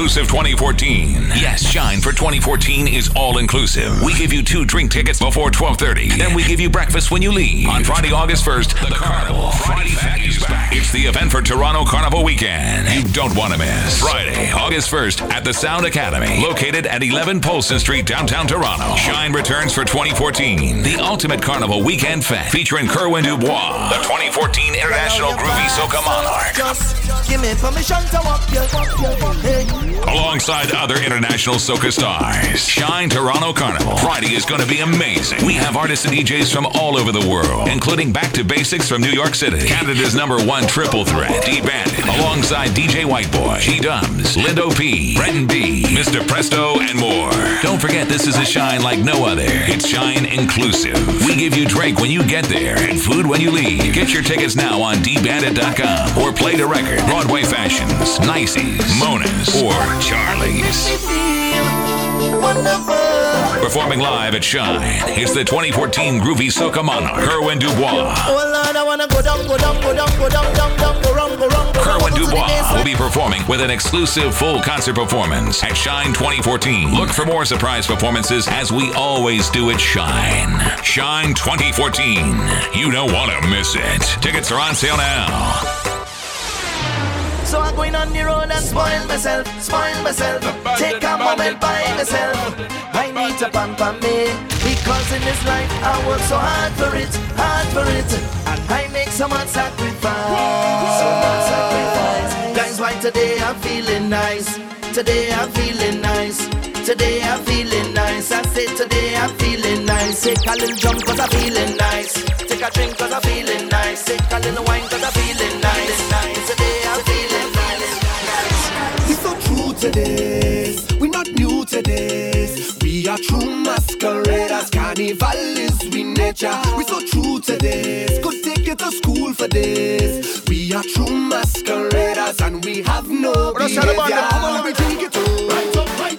inclusive 2014. Yes, Shine for 2014 is all inclusive. We give you two drink tickets before 12:30. Then we give you breakfast when you leave. On Friday, August 1st, the Carnival Friday Fete is back. It's the event for Toronto Carnival weekend. You don't want to miss. Friday, August 1st at the Sound Academy, located at 11 Polson Street, downtown Toronto. Shine returns for 2014. The ultimate carnival weekend fest featuring Kerwin Dubois, the 2014 International Groovy Soca Monarch. Give me permission to walk you, walk you, walk hey. Alongside other international soca stars. Shine Toronto Carnival. Friday is going to be amazing. We have artists and DJs from all over the world, including Back to Basics from New York City, Canada's number one triple threat, D Bandit, alongside DJ Whiteboy, G Dubs, Lindo P, Brenton B, Mr. Presto, and more. Don't forget, this is a shine like no other. It's Shine Inclusive. We give you drink when you get there and food when you leave. Get your tickets now on dbandit.com or play the record, Broadway Fashions, Nicey's, Mona's, or Charlie's. Performing live at Shine is the 2014 Groovy Soca Monarch, Kerwin Dubois. Oh. Kerwin go to the Dubois will be performing with an exclusive full concert performance at Shine 2014. Look for more surprise performances as we always do at Shine. Shine 2014. You don't want to miss it. Tickets are on sale now. So I'm going on the road and spoil myself, spoil myself. Take a moment by myself. I need to pamper me because in this life I work so hard for it, hard for it. And I make so much sacrifice, so much sacrifice. Guys, why today I'm feeling nice? Today I'm feeling nice. Today I'm feeling nice. I say today I'm feeling nice. Take a little jump cause I'm feeling nice. Take a drink cause I'm feeling nice. Take a little wine cause I'm feeling to this. We not new to this. We are true masqueraders. Carnival is we nature. We so true to this. Could take you to school for this. We are true masqueraders and we have no Let's tell the band, behavior. come on, let me drink it. Right up, right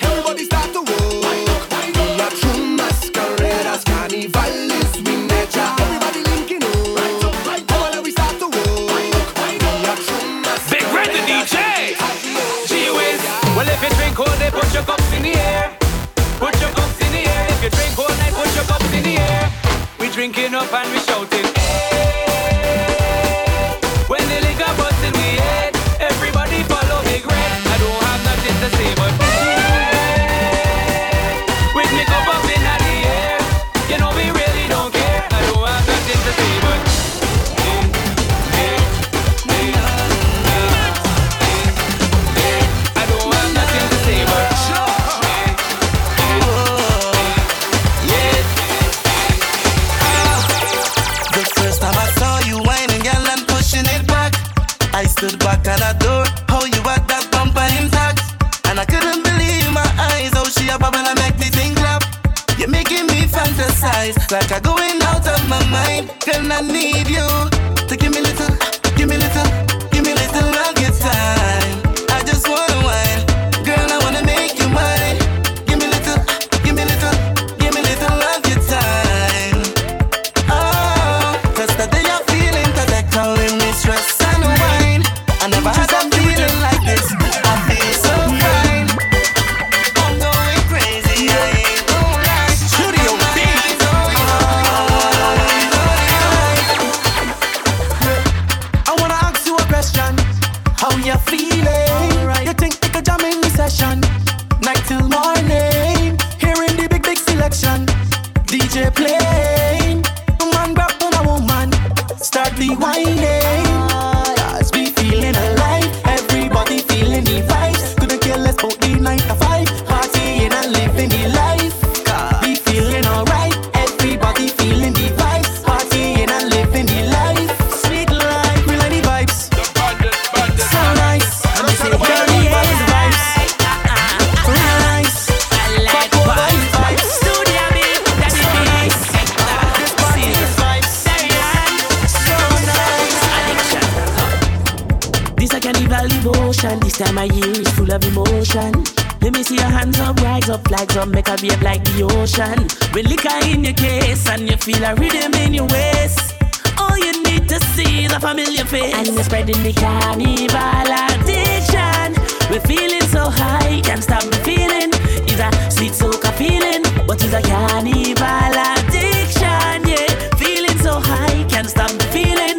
Like a wave like the ocean. With liquor in your case and you feel a rhythm in your waist. All you need to see is a familiar face. And we're spreading the carnival addiction. We're feeling so high, can't stop the feeling. It's a sweet soca feeling, but it's a carnival addiction. Yeah, feeling so high, can't stop the feeling.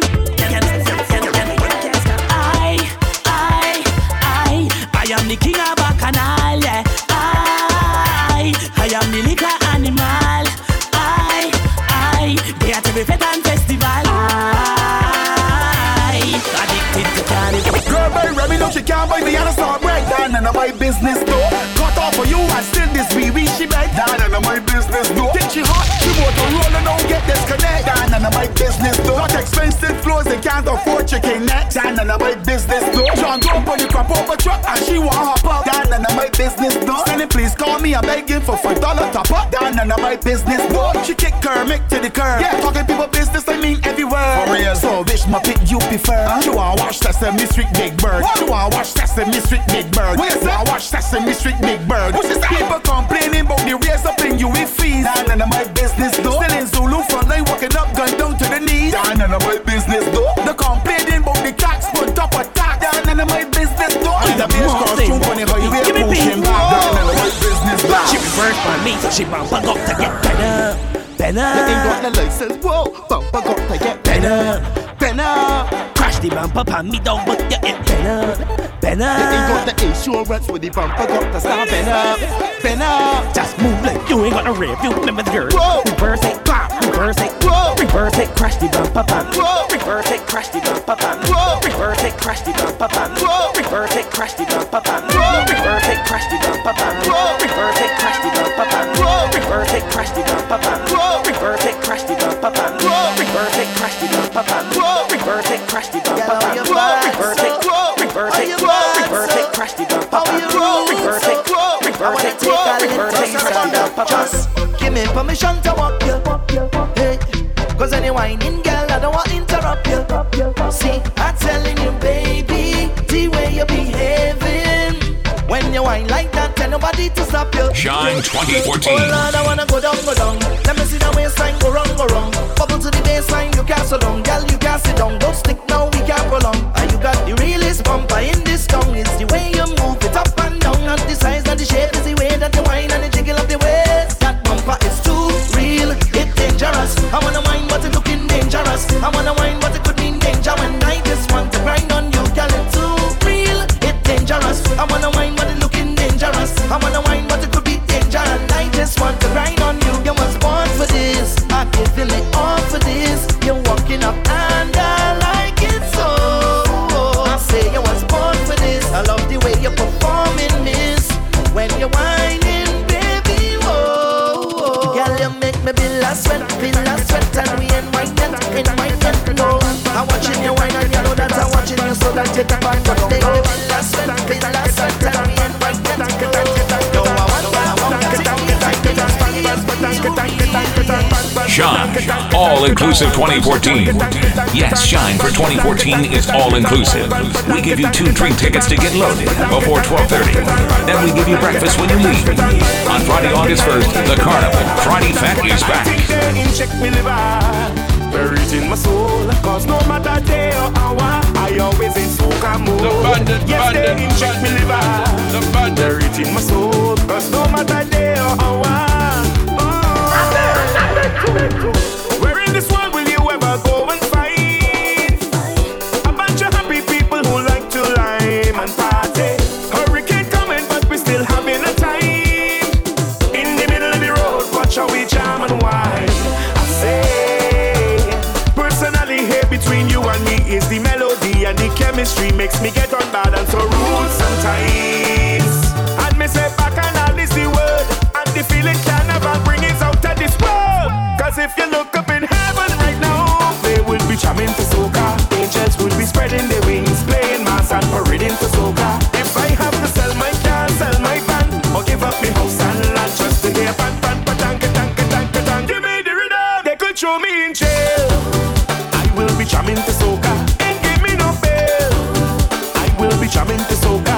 I, I, I, I am the king of can't buy me and I start break down of my business though. Cut off for you and still this wee wee she break down of my business though. Think she hot, she motor rolling don't get disconnect down none of my business though. Not expensive floors they can't afford chicken neck down none of my business though. John up on the crop over truck and she want hop up down none of my business though. Sending please call me I'm begging for five dollar top up down none of my business though. She kick Kermit to the curb. Yeah, talking people business I mean everywhere. For real, so which my pick you prefer? Huh? You wanna watch Sesame Street Big Bird? You wanna watch Sesame Street Big Bird? Where's that? Watch Sesame Street Big Bird. What's this? People complaining about the raise up in you with fees. Nah, none of my business though. Still in Zulu front line, walking up, gun down to the knees. Nah, none of my business though. The complaining about the tax, but top attack. Nah, none of my business though. It's a bitch cross through on the highway, pushing back. Nah, none of my business though. She reversed by me, so she bumper got to get better, better. You ain't got no license, whoa. Bumper got to get better, better. Crash the bumper, pan me down, but you ain't better, better. You ain't got the insurance with the bumper got to start better, better. Just move like you ain't got no rev. You remember the girl. Whoa. Reverse it, clap. Reverse it. Whoa. Reverse it, crash the bumper pan. Whoa. Reverse it, crash the bumper pan. Whoa. Reverse it, crash the bumper pan. Whoa. Reverse it, crash the bumper pan. Whoa. Reverse it, crash the bumper pan. Whoa. Reverse it, crash the bumper pan. Whoa. Reverse it, crash the bumper pan. Whoa. Reverse it, crash the bumper pan. Whoa. Reverse it, crash the bumper pan. Whoa. Crash the bumper Girl, pan. you bad, Reverse it, reverse it, reverse it, crash the bumper How pan. you roll, Reverse it, reverse it, take reverse it, crash the stand bumper up. pan. Just give me permission to walk you. Hey, cause any whining girl, I don't want to interrupt you. See, I'm telling you, baby, the way you're behaving. When you whine like that, nobody to stop you. Shine 2014. Oh Lord, I wanna go down, go down. Let me see the waistline go wrong, go wrong. Bubble to the baseline, you can't so down. Girl, you can't sit down. Don't stick now, we can't prolong. And you got the realest bumper in this tongue. It's the way you move it up and down. And the size and the shape is the way that you whine and the jiggle of the waist. That bumper is too real, it's dangerous. I wanna whine, but it looking dangerous. I wanna whine, but it could mean danger when I just want to grind on you, girl. It's too real, it's dangerous. I wanna whine, but it dangerous. I wanna whine, but it could be danger. And I just want to grind on you. You was born for this. I giving it all for this. You're walking up and I like it so. I say you was born for this. I love the way you're performing, miss. When you're whining, baby, whoa. Girl, you make me feel a sweat, feel a sweat, and we ain't white yet, ain't white yet, no. I'm watching you whine and you know that I'm watching you, so that you can find what they Shine, all inclusive 2014. Yes, Shine for 2014 is all inclusive. We give you two drink tickets to get loaded before 12:30. Then we give you breakfast when you leave. On Friday, August 1st, the Carnival Friday Fete is back. Check me liver, bury it in my soul. Cause no matter day or hour, I always in soca mode. The bandit, yes, bandit, they in check me liver, The bandit. bury it in my soul. Cause no matter day or hour, makes me get on bad and so if you look up in heaven right now, they will be jamming to soca. Angels will be spreading their wings, playing mass and parading to soca. If I have to sell my car, sell my van, or give up my house and land just to hear pan pan patanka tanka tanka tanka. Give me the rhythm, they could throw me in jail. I will be jamming to soca, ain't give me no bail. I will be jamming to soca.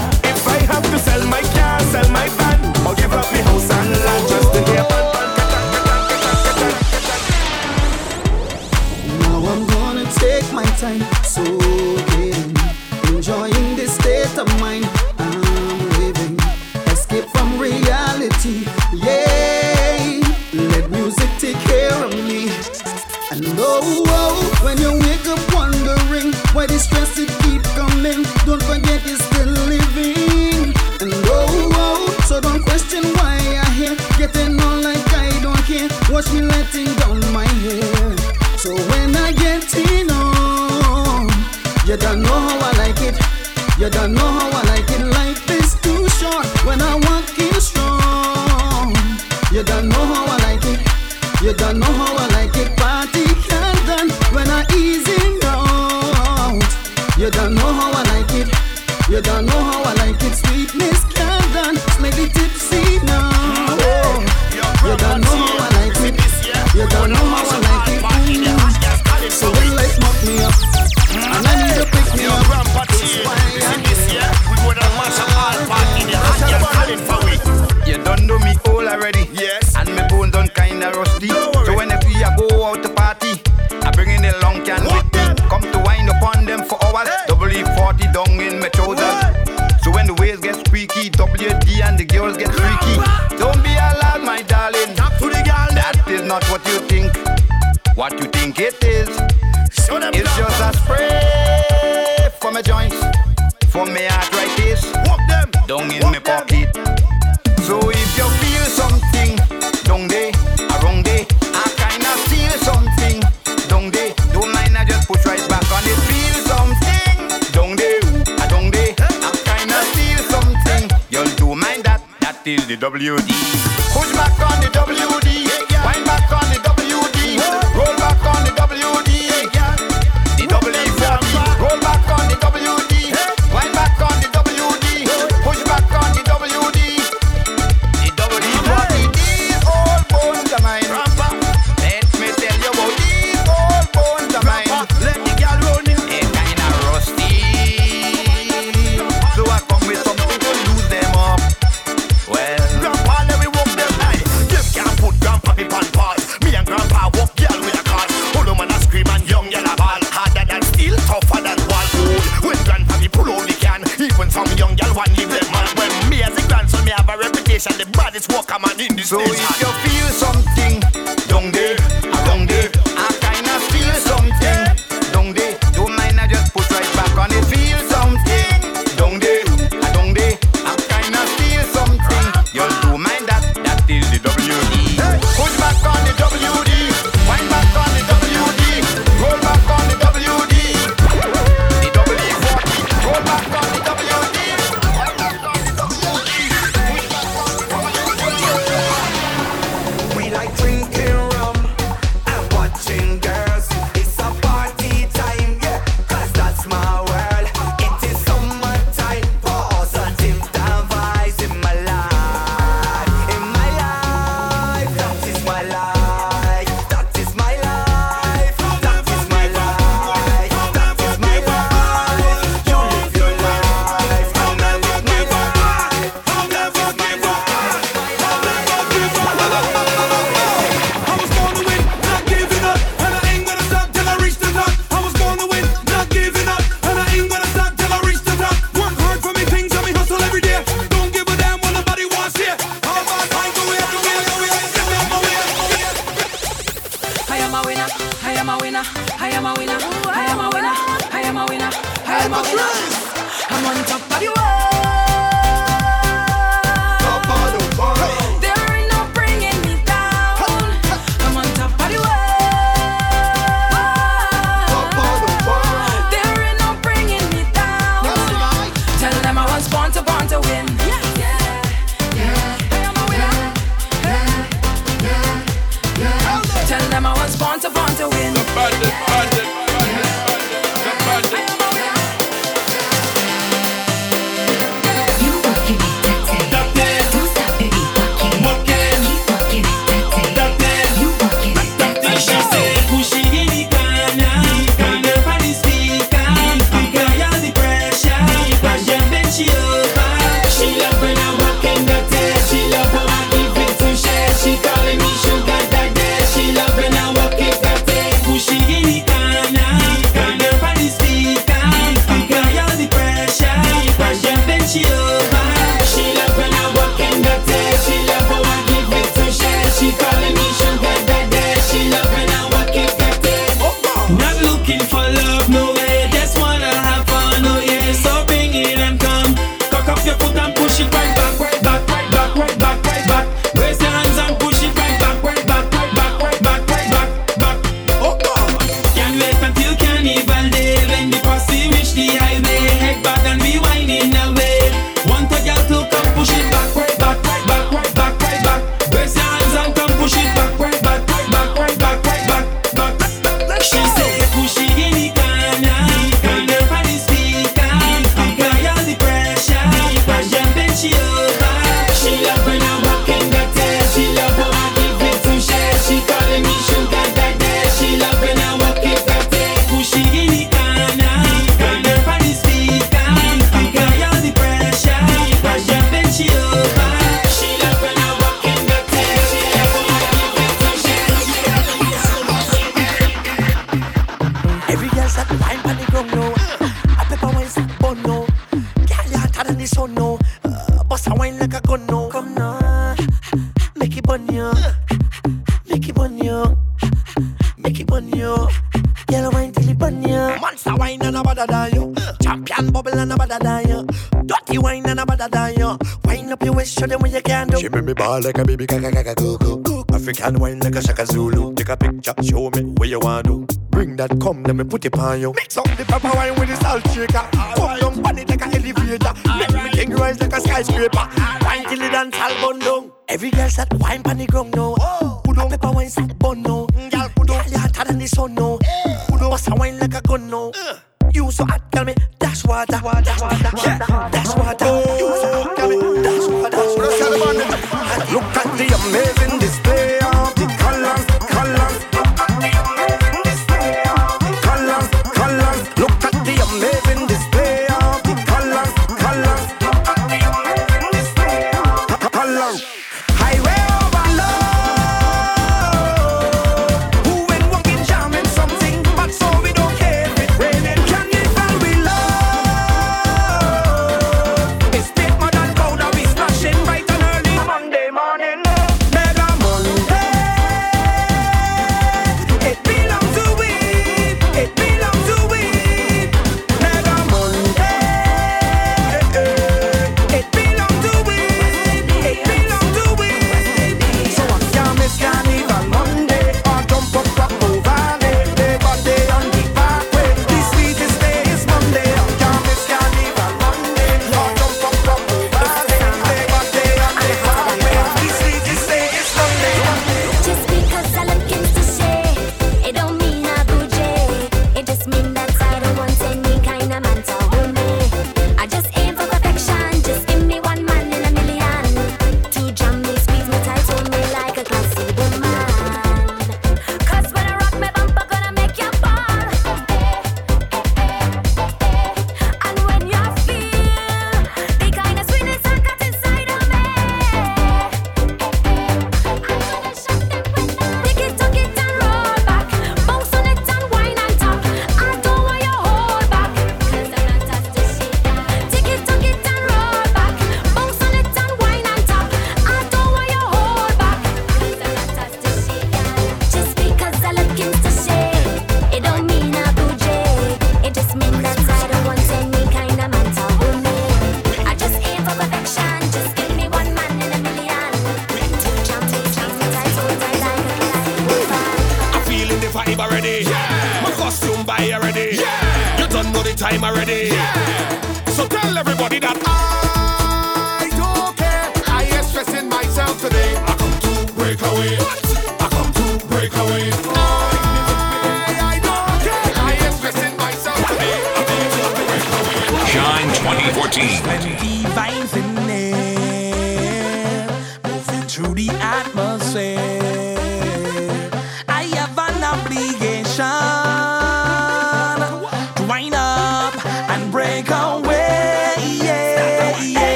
ball like a baby gaga gaga go go. African wine like a shaka Zulu. Take a picture, show me what you want to. Bring that come, let me put it on you. Mix up the pepper wine with the salt shaker. All come on it like an elevator. All Make right. me thing rise like a skyscraper. Wine till it dance all bun. Every girl that wine pan the ground now. Oh, put on pepper wine sack bun now. Mm, girl, put on girl hotter than the sun now. Put on bust a wine like a gun now. Uh. You so hot, tell me dash water, water, water, water. Yeah. water.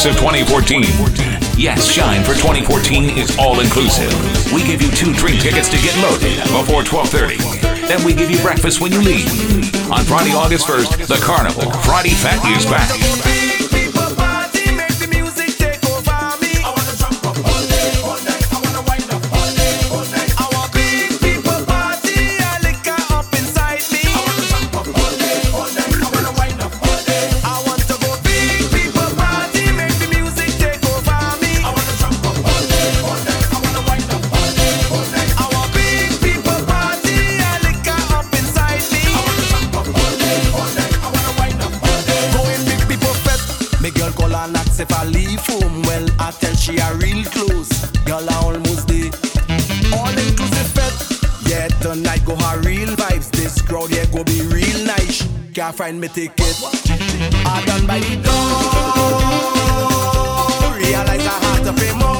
All Inclusive 2014. Yes, Shine for 2014 is all inclusive. We give you two drink tickets to get loaded before 12:30. Then we give you breakfast when you leave. On Friday, August 1st, the Carnival Friday Fete is back. Find me ticket. I done by the door. Realize I have to pay more.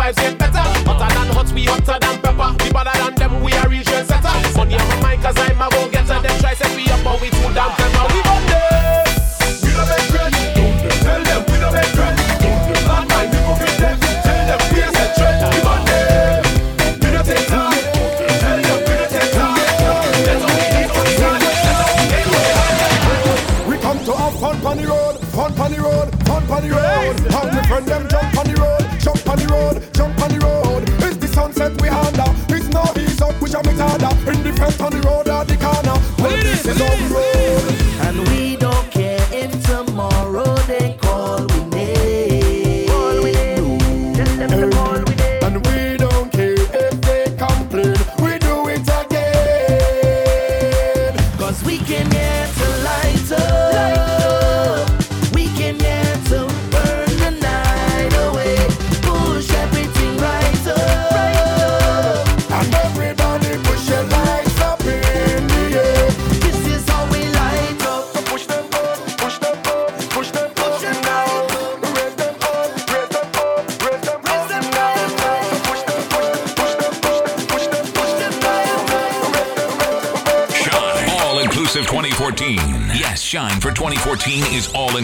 vibes get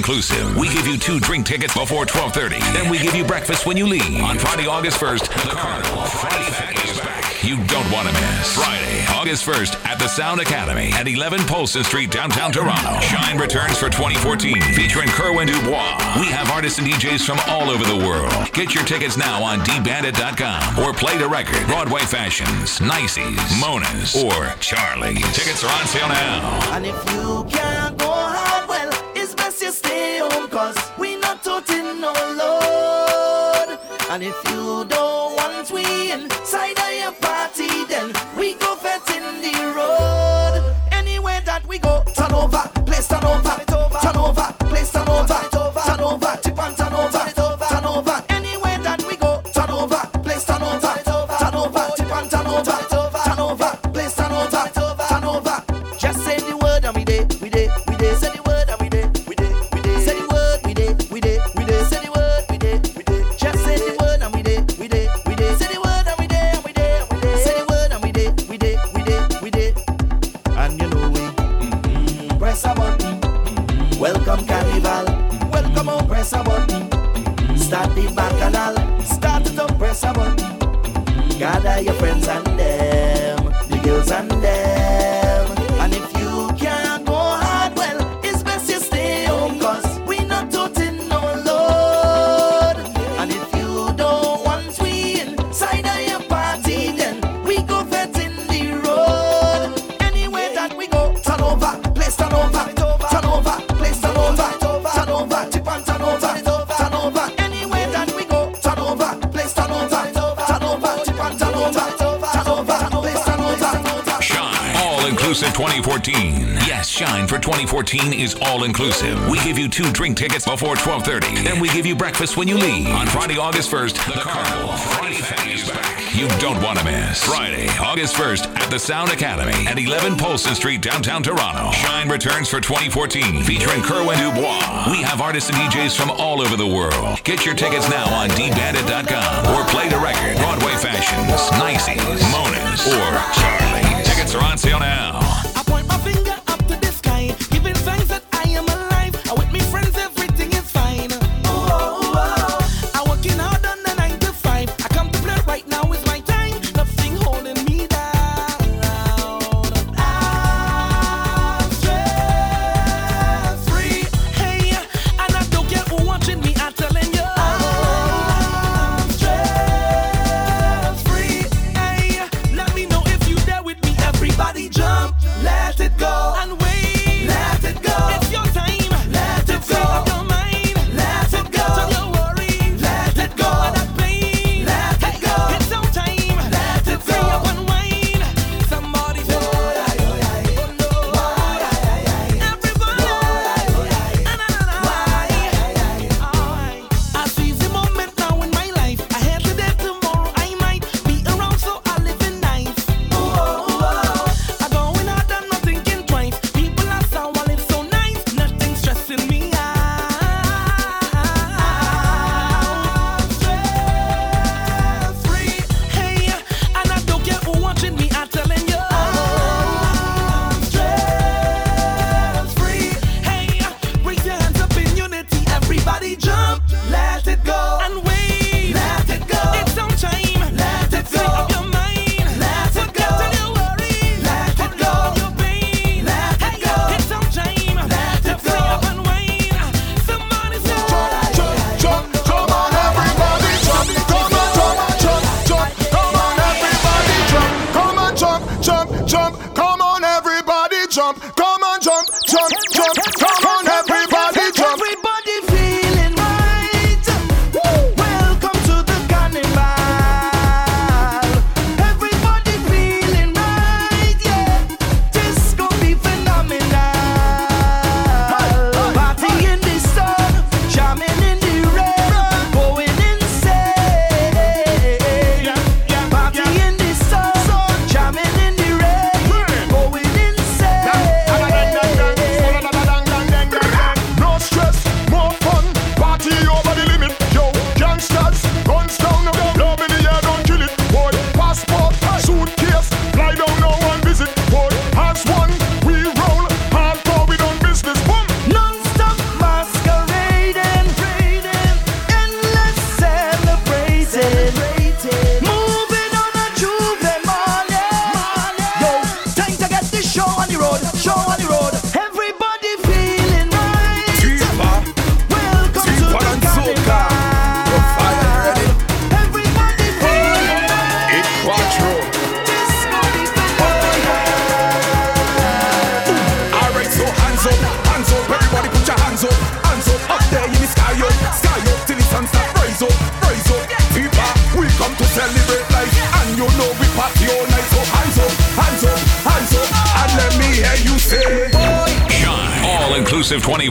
inclusive. We give you two drink tickets before 12:30, and we give you breakfast when you leave. On Friday, August 1st, the Carnival Friday Fete is back. You don't want to miss Friday, August 1st at the Sound Academy at 11 Polson Street, downtown Toronto. Shine returns for 2014, featuring Kerwin Dubois. We have artists and DJs from all over the world. Get your tickets now on dbandit.com or play the record Broadway Fashions, Nices, Mona's, or Charlie's. Tickets are on sale now. Two drink tickets before 12:30. Then we give you breakfast when you leave. On Friday, August 1st, the Carnival Friday Fete is back. You don't want to miss. Friday, August 1st at the Sound Academy at 11 Polson Street, downtown Toronto. Shine returns for 2014, featuring Kerwin Dubois. We have artists and DJs from all over the world. Get your tickets now on dbandit.com or play the record. Broadway Fashions, Niceys, Monas, or Charlie. Tickets are on sale now.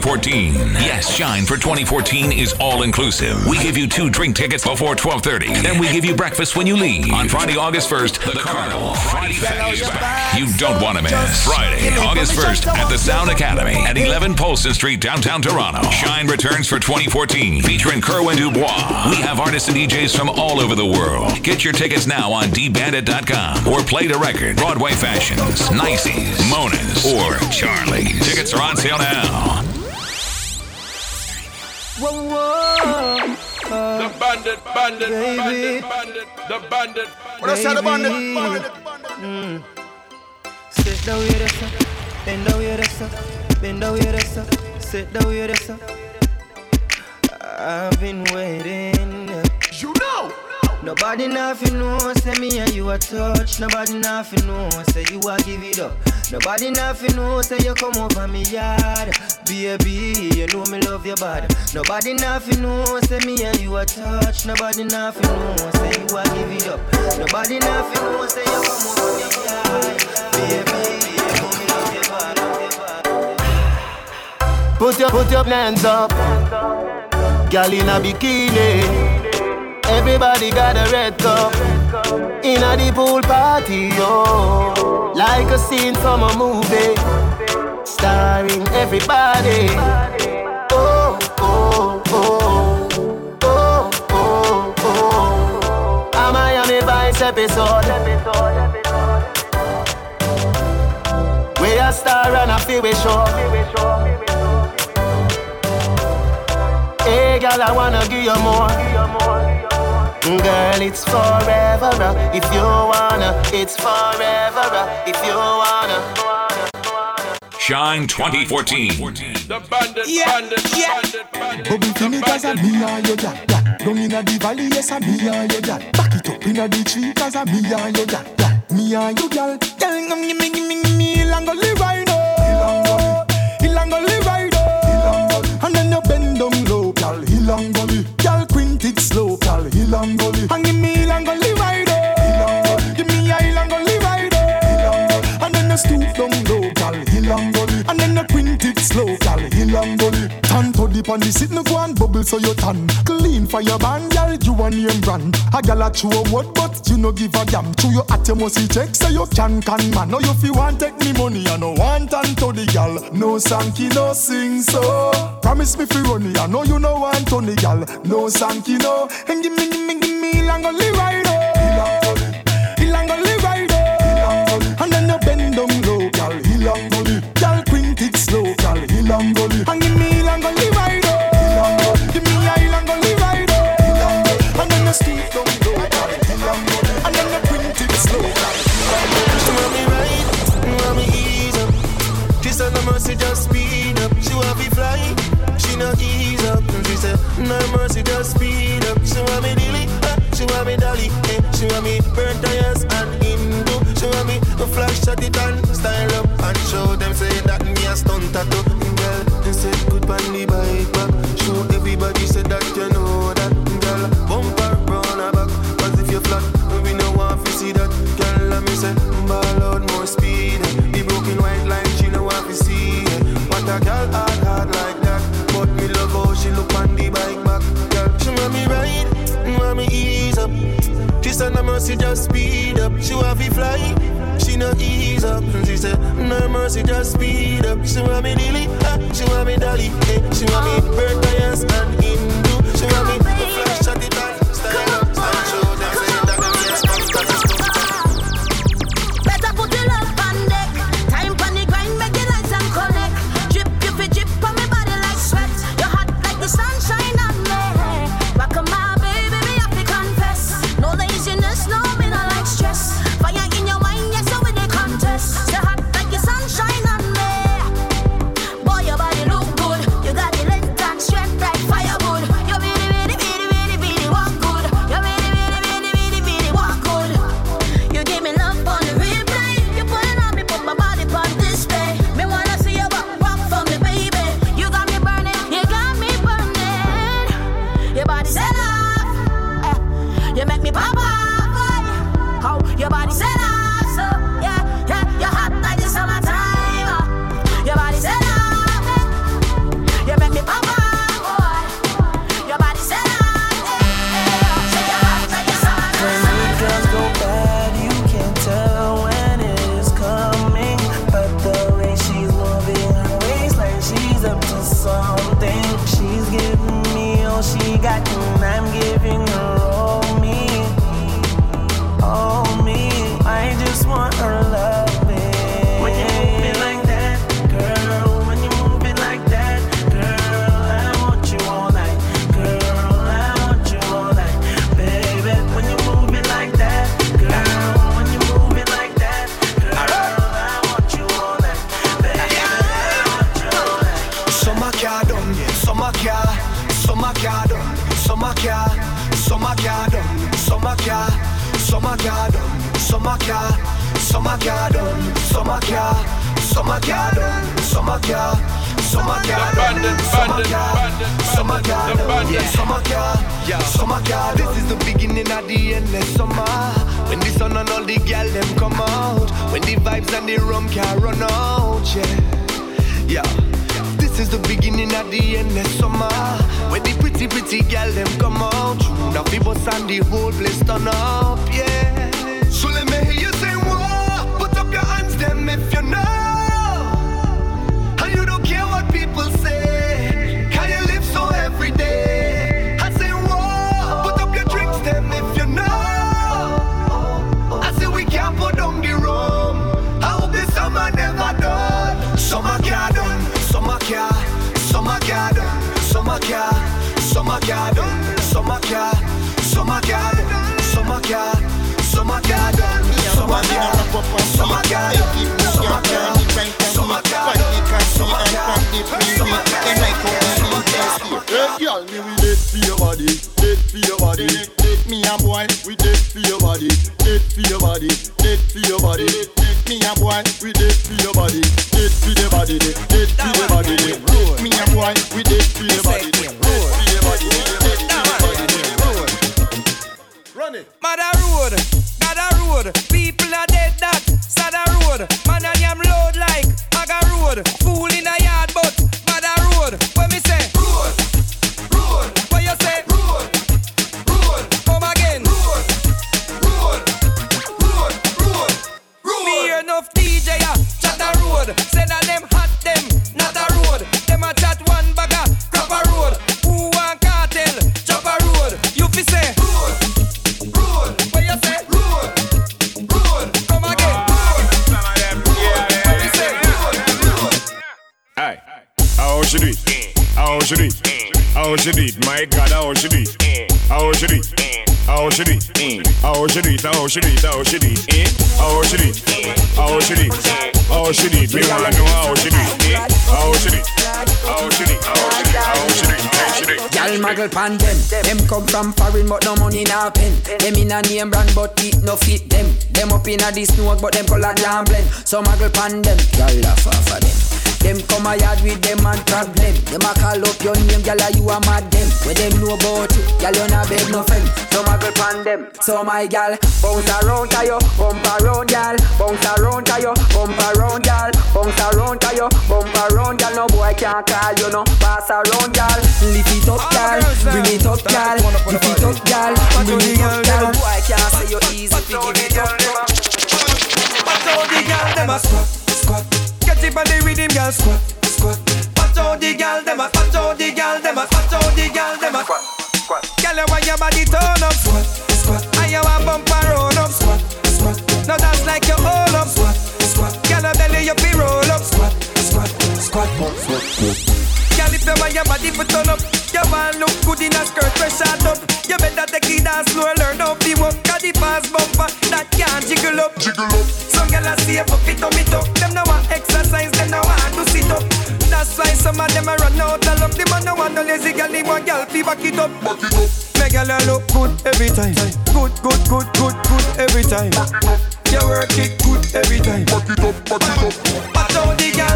2014. Yes, Shine for 2014 is all inclusive. We give you two drink tickets before 12:30. Then we give you breakfast when you leave. On Friday, August 1st, the Carnival Friday Fete is back. You don't want to miss. Friday, August 1st at the Sound Academy at 11 Polson Street, downtown Toronto. Shine returns for 2014, featuring Kerwin Dubois. We have artists and DJs from all over the world. Get your tickets now on dbandit.com or play the record. Broadway Fashions, Nices, Monas, or Charlie. Tickets are on sale now. Whoa, whoa. The bandit, bandit, Baby. bandit, bandit, the bandit. What I said, the bandit, Mm. Sit down here, that's up. Bend down here, that's up. Bend down here, that's up. Sit down here, that's up. I've been waiting. You know. Nobody nothing know, say me and you a touch. Nobody nothing know, say you a give it up. Nobody nothing know, say you come over me yard. Baby, you know me love your body. Nobody nothing know, say me and you a touch. Nobody nothing know, say you a give it up. Nobody nothing know, say you come over me yard. Baby, your. Put your put your hands up, girl in a bikini. Everybody got a red cup. In a the pool party, yo. Like a scene from a movie. Starring everybody. Oh, oh, oh. Oh, oh, oh. A Miami Vice episode. We a star and a feel we show. Hey, girl, I wanna give you more. Girl, it's forever. uh, If you wanna, it's forever. uh, If you wanna. Shine 2014. The bandit, Yeah, bandit, yeah. bandit, bandit. Bubble finish as a me and your dad. dad. Down inna the valley, yes a me and your dad. Back it up inna the tree, cause a me and your dad. dad. Me and you, girl. Girl, um, gimme, gimme, gimme, Ilangoli ride oh. Ilangoli ride oh. And then you bend down low, girl. Ilangoli. Girl, Ilangoli. And gimme Ilangoli ride oh. Gimme a Ilangoli ride oh. And then you stoop down Tan to the pan, the sit no go and bubble so you tan. Clean for your band, girl. You a name brand. A gal a a word, but you no give a damn. Chew your at you must see check, so you can can man. Now you fi want take me money, I no want and to the gal. No sanky, no sing so. Promise me fi run I know you no want to the gal. No sanky, no. And give me, give me, give me, langoli ride oh. She want me mercy, just speed up. She want me fly, she no ease up. She said no mercy, just speed up. She want me dilly, ah, she want me dolly, eh. She want me burnt tires and Hindu. She want me you make me pop car, summer car done, summer car, summer car done, summer car, summer car done, summer car, summer car done, summer car, summer car. This is the beginning of the end of summer. When the sun and all the gal them come out, when the vibes and the rum can run out, yeah, yeah. This is the beginning of the endless summer. When the pretty, pretty girl them come out. Now people and the whole place turn up, yeah. Summer car. Summer car. Summer car. Hey, girl, me we dead for your body, dead for your body. Dead me a boy, we dead for your body, dead for your body, dead for your body. Dead me a boy, we dead for your body, dead for your body, dead for your body. Me a boy, we dead for your body, dead for your body, dead for your body. Run it. Mother road, Gada road, it? Muggle pan them. Them come from foreign but no money na pen. Them in a name brand but it no fit them. Them up in a this smoke but them color jam blend. So muggle pan them. Gal laugh off of them. Them come a yard with them and problem. Them a call up your name, gal a you a mad them. Where them know about you, gal you not beg no friend. So muggle pan them. So my gal bounce around to you, bump around gal, bounce around to you, bump around gal, bounce around to you, bump around gal. No boy can't call you no pass around gal. Lift it up gal, bring it up gal, lift it up gal, bring it up gal. No boy can't say you easy give it up. Watch how the girl them a squat, squat. Get it on the rhythm, girl squat, squat. Watch how the girl them a, watch how the girl them a, watch how the girl them a squat, squat. Girl, you want your body turn up, squat, squat. And you want bump around up, squat, squat. Now that's like you hold up, squat, squat. Girl, you belly you be roll up, squat, squat, squat, squat. Girl, if you want your body to turn up, you want look good in a skirt press shot up. You better take it down slow, learn how to walk. Cause the fast bumper that can't jiggle up, jiggle up. Some girl a save up it up it up. Them no want exercise, them no want to sit up. That's why some of them a run out of luck. Them a no want no lazy girl, they want girl fi back it up, back it up. Make girl a look good every time. Good, good, good, good, good every time. You work it good every time. Back it up, back it up. Watch how the girl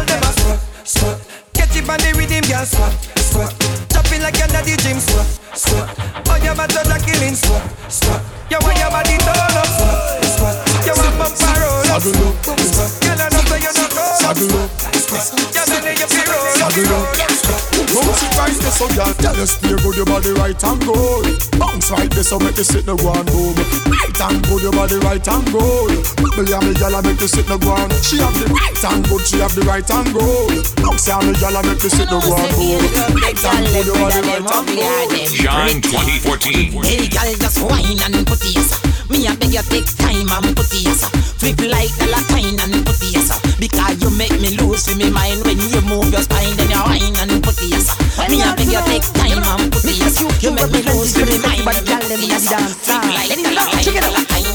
girl squat, squat. Chopping like you're the gym, squat, squat. Oh, your body a killing, squat, squat. You want your body turn up, squat, squat. You want bump and roll up, squat, squat. Girl, I know so you not up, squat. You belly you be roll up, squat. Bounce there, so y'all tell us steer good your body right and good. Bounce right there, so make you sit no ground boom. Right and good your body right and good. Bubble me gyal make you sit no ground. She have the right and good, she have the right and good. Bounce ya me gyal make you sit no ground boom. Right and good your body right and good. Shine 2014. Hey, girl, just whine and put it yes. Me a beg you take time and put it yes. Flip like a latine and put it yes. Because you make me lose in my mind when you move your spine, then you whine and put it yes. Me a beg you take time and it yes. You make me lose my mind when you put it yes. Flip like a latine and latine.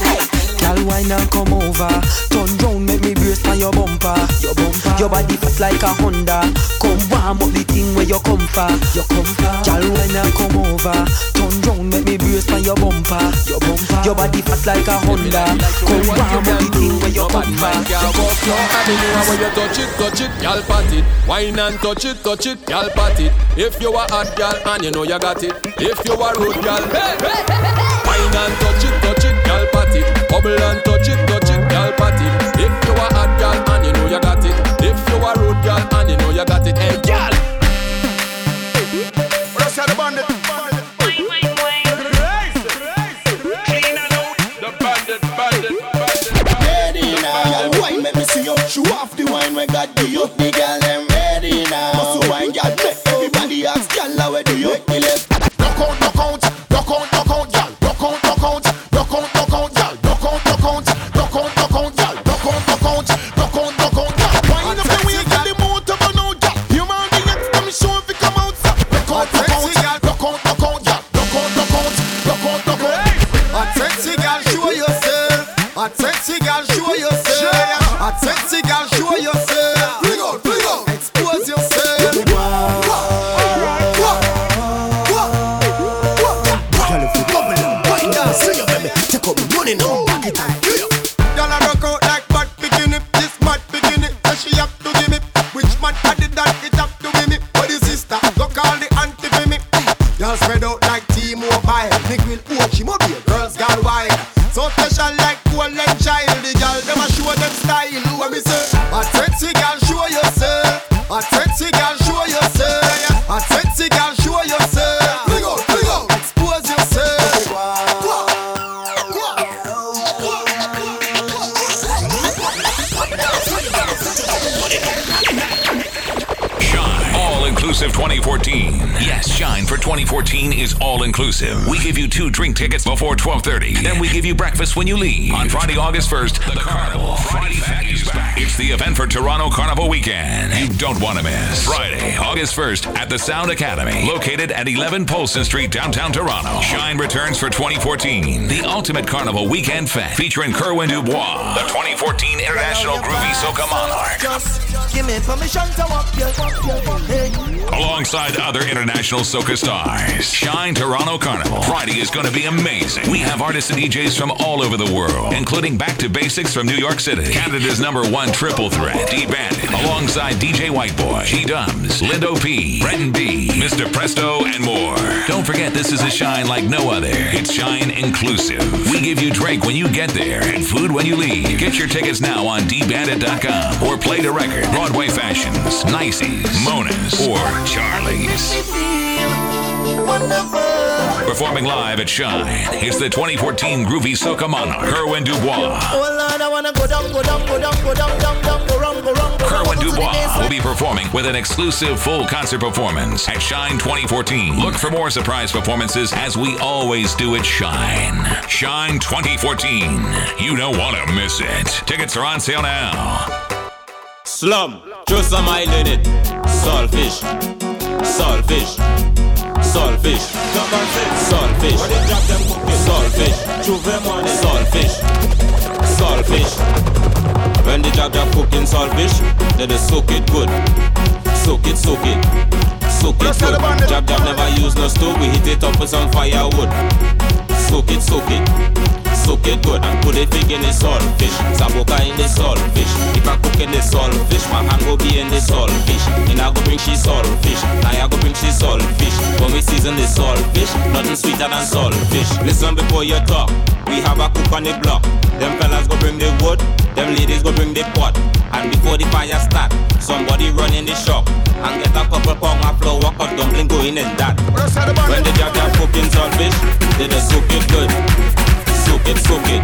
Girl, wine and come over. Turn round, make me brace on your bumper. Your bumper. Your body fat like a Honda. Come warm up the thing where you come for. You come for. Girl, wine and come over. Turn round, make me brace on your bumper. Your bumper. Your body fat like a Honda. Come warm up the thing where you come for. Girl, fuck you. Anywhere when you touch it, touch it, girl, pat it. Wine and touch it, touch it, girl, pat it. If you a hot girl and you know you got it. If you a rude hey. wine and touch it, touch it, girl, pat it. Bubble and touch it, touch it, girl, pat it. If you a hot girl and you know you got it. If you a rude girl and you know you got it, hey, You off the wine when got the up the girl Take all inclusive. We give you two drink tickets before 12:30. Then we give you breakfast when you leave. On Friday, August 1st, the Carnival Friday Fete is back. It's the event for Toronto Carnival weekend. You don't want to miss. Friday, August 1st at the Sound Academy, located at 11 Polson Street, downtown Toronto. Shine returns for 2014. The ultimate carnival weekend Fest featuring Kerwin Dubois, the 2014 International Groovy Soca Monarch. Just give me permission to walk you, walk you, walk hey. Alongside other international soca stars. Shine Toronto Carnival. Friday is going to be amazing. We have artists and DJs from all over the world, including Back to Basics from New York City, Canada's number one triple threat, D Bandit, alongside DJ Whiteboy, G Dubs, Lindo P, Brenton B, Mr. Presto, and more. Don't forget, this is a shine like no other. It's Shine inclusive. We give you drink when you get there and food when you leave. Get your tickets now on dbandit.com or play the record, Broadway Fashions, Nices, Mona's, or Charlie's. Performing live at Shine, it's the 2014 Groovy Soca Monarch, Kerwin Dubois. Lord, I wanna go down, go down, go down, go down, down, down, go wrong, go wrong, go wrong. Kerwin go to the Dubois will be performing with an exclusive full concert performance at Shine 2014. Look for more surprise performances as we always do at Shine. Shine 2014. You don't want to miss it. Tickets are on sale now. Slum, just a mile in it. Saltfish, saltfish, saltfish, saltfish, saltfish, saltfish, saltfish. When the job job cooking saltfish, they just soak it good. Soak it, soak it, soak it good. Jab jab never use no stove, we hit it up with some firewood. Soak it, soak it, soak it good and put it big in the saltfish. Saboka in the saltfish. If I cook in the saltfish, my hand go be in the saltfish. And I go bring she saltfish. Now I go bring she saltfish. When we season the saltfish, nothing sweeter than saltfish. Listen before you talk. We have a cook on the block. Them fellas go bring the wood, them ladies go bring the pot. And before the fire start, somebody run in the shop and get a couple pound of flour, cut dumpling going in and that. When the jab jab cooking saltfish, they just soak it good. Soak it, soak it,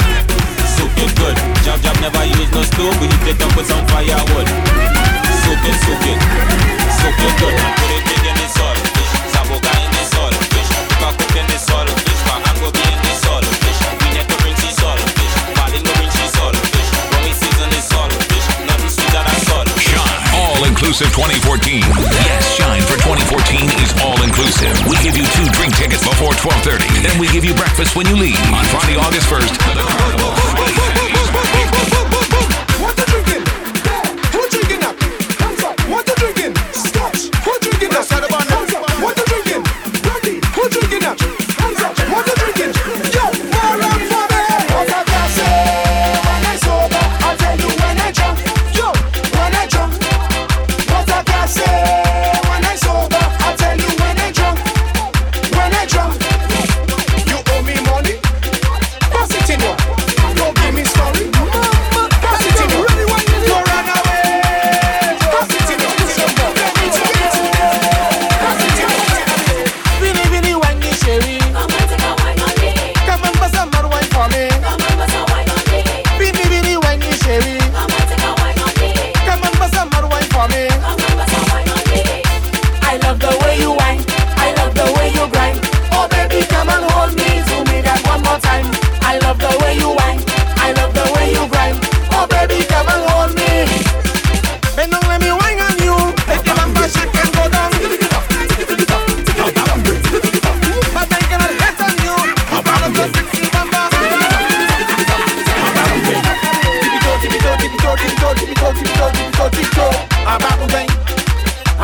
soak it good. Jab jab never use no stove, we heat it up with some firewood. Soak it, soak it, soak it good. Put it in the saltfish, saboga in the saltfish. If I cook in the hand go in Inclusive 2014. Yes, Shine for 2014 is all inclusive. We give you two drink tickets before 12:30. Then we give you breakfast when you leave. On Friday, August 1st,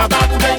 about to make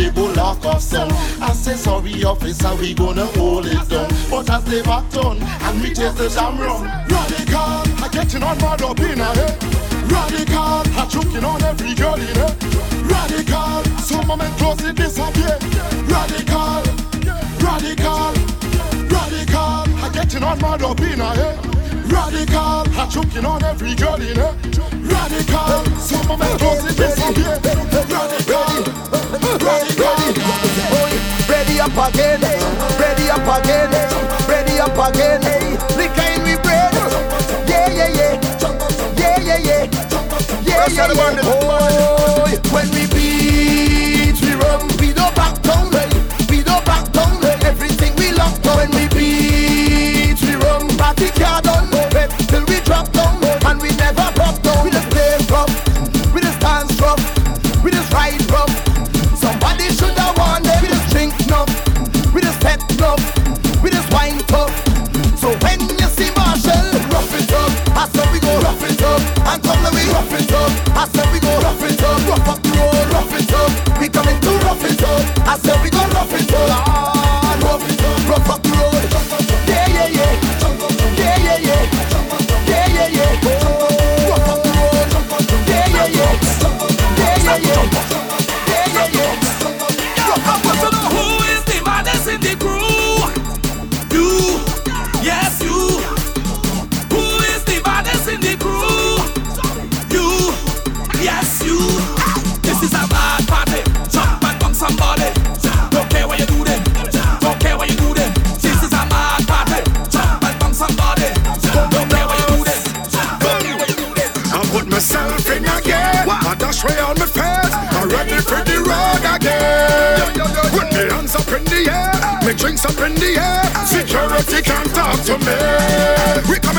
they go lock us down. I say sorry, officer, we gonna hold it down. But as they back down, and me chase the jam run. Radical, I getting on my up in a head. Radical, I choking on every girl in it. Radical, some moment close it disappear. Radical, radical, radical, I getting on my up in a head. Radical, I choking on every girl in it. Radical, some of my clothes disappear. Radical ready, ready, boy, ready up again, ready up again, ready up again. Liquor in we bread, yeah, yeah, yeah, yeah, yeah, yeah, yeah, yeah, yeah. Boy, when we beat, we run, we don't back down, we don't back down. Everything we lock down. when we beat, we run, party card on, till we drop down, and we never drop down. We just play rough, we just dance rough, we just ride rough. Nobody should have want them. We just drink enough, we just set enough, we just wine tough. So when you see Marshall, rough it up. I said we go rough it up, and come we rough it up. I said we go rough it up, rough the road, rough it up. We coming to rough it up. I said we go Drinks up in the air. Security can't talk to me.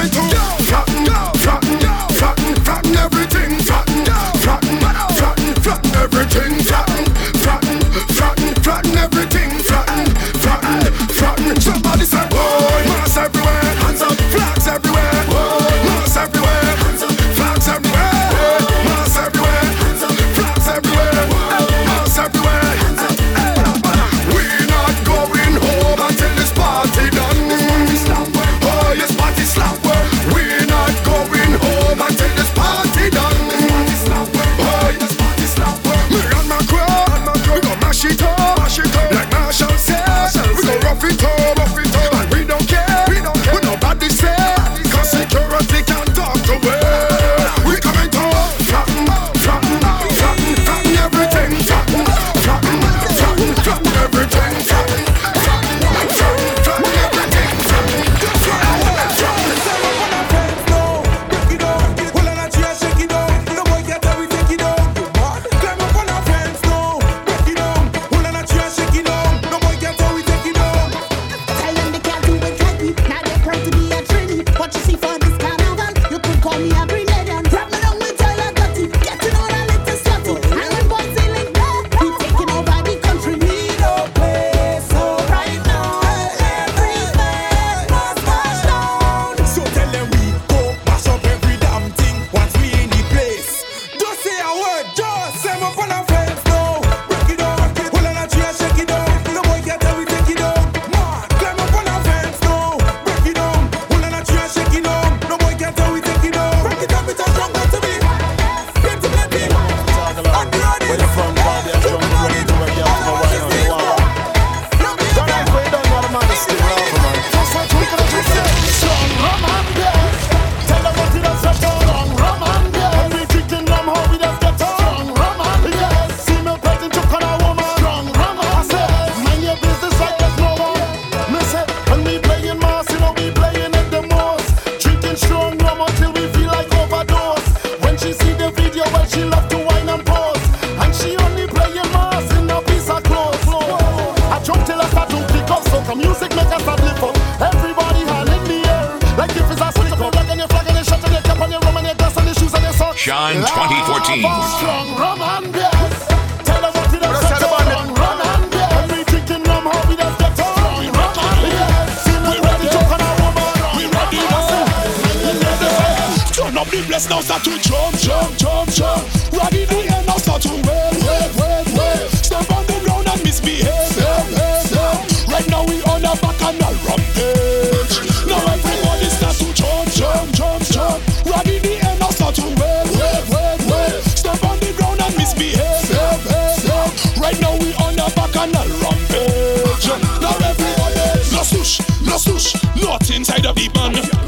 yes, now start to jump, jump, jump, jump. Rag in the air, now start to wave, wave, wave, wave. Step on the ground and misbehave, step, step. hey. Right now we on a back and a rampage. Now everybody start to jump, jump, jump, jump. Rag in the air, now start to wave, wave, wave, wave. Step on the ground and misbehave, step, step. hey. Right now we on a back and a rampage. Now everybody, no swoosh, no swoosh, not inside of the band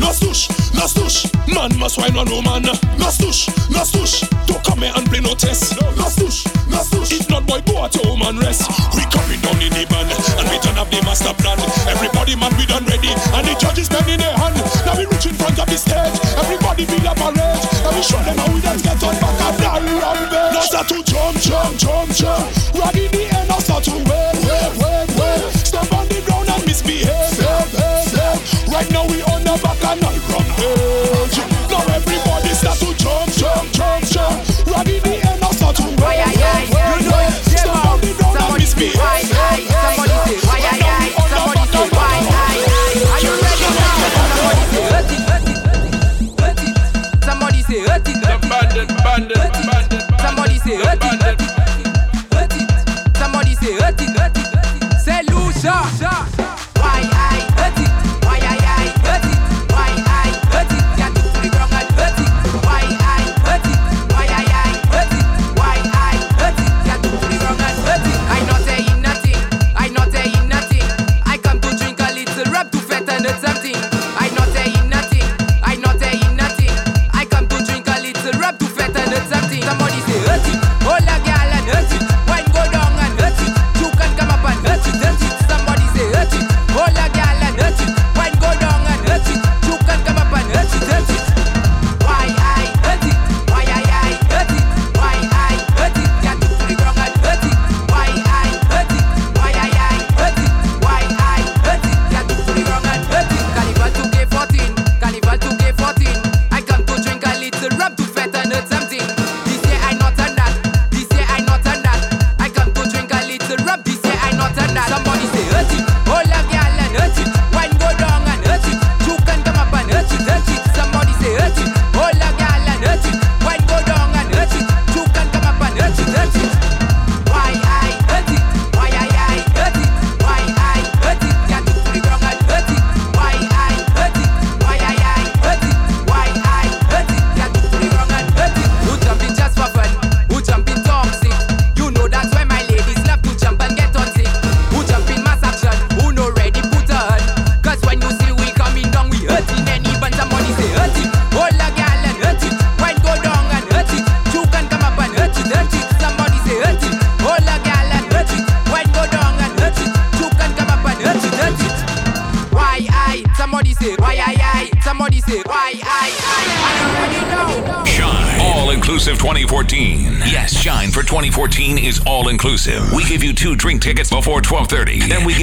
must wine on woman. Nastush, nastush, don't come here and play no test. Nastush, nastush, if not boy, go at your woman rest. We coming down in the band, and we turn up the master plan. Everybody man, we done ready and the judges pen in their hand. Now we reach in front of the stage. Everybody be a parade and we show them how we dance. Get on back and down. Not that to jump, jump, jump, jump.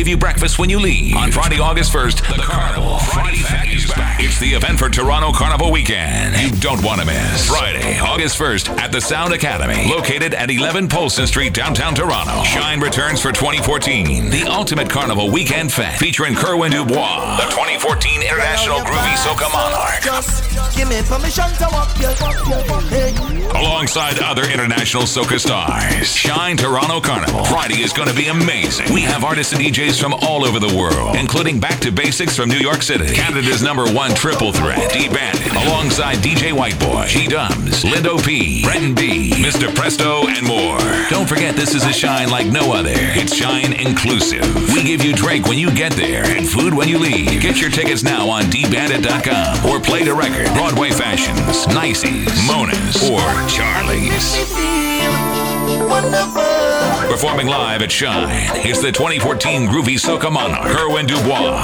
give you breakfast when you leave. On Friday, August 1st, the, the Carnival Friday, Friday Fete is back. It's the event for Toronto Carnival Weekend. You don't want to miss. Friday, August 1st at the Sound Academy, located at 11 Polson Street, downtown Toronto. Shine returns for 2014. The ultimate Carnival Weekend Fest featuring Kerwin Dubois, the 2014 International Groovy Soca Monarch. Just give me permission to walk your, walk your, walk your alongside other international soca stars. Shine Toronto Carnival. Friday is going to be amazing. We have artists and DJs from all over the world, including Back to Basics from New York City, Canada's number one triple threat, D Bandit, alongside DJ Whiteboy, G Dubs, Lindo P, Brenton B, Mr. Presto, and more. Don't forget, this is a shine like no other. It's Shine inclusive. We give you drink when you get there and food when you leave. Get your tickets now on dbandit.com or play the record, Broadway Fashions, Nicey's, Mona's, or Charlie's. Performing live at Shine is the 2014 Groovy Soca Monarch, Kerwin Dubois.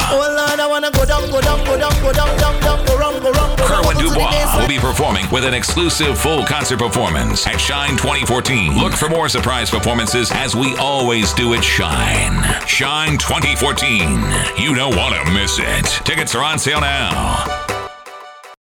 Kerwin Dubois will be performing with an exclusive full concert performance at Shine 2014. Look for more surprise performances as we always do at Shine. Shine 2014. You don't want to miss it. Tickets are on sale now.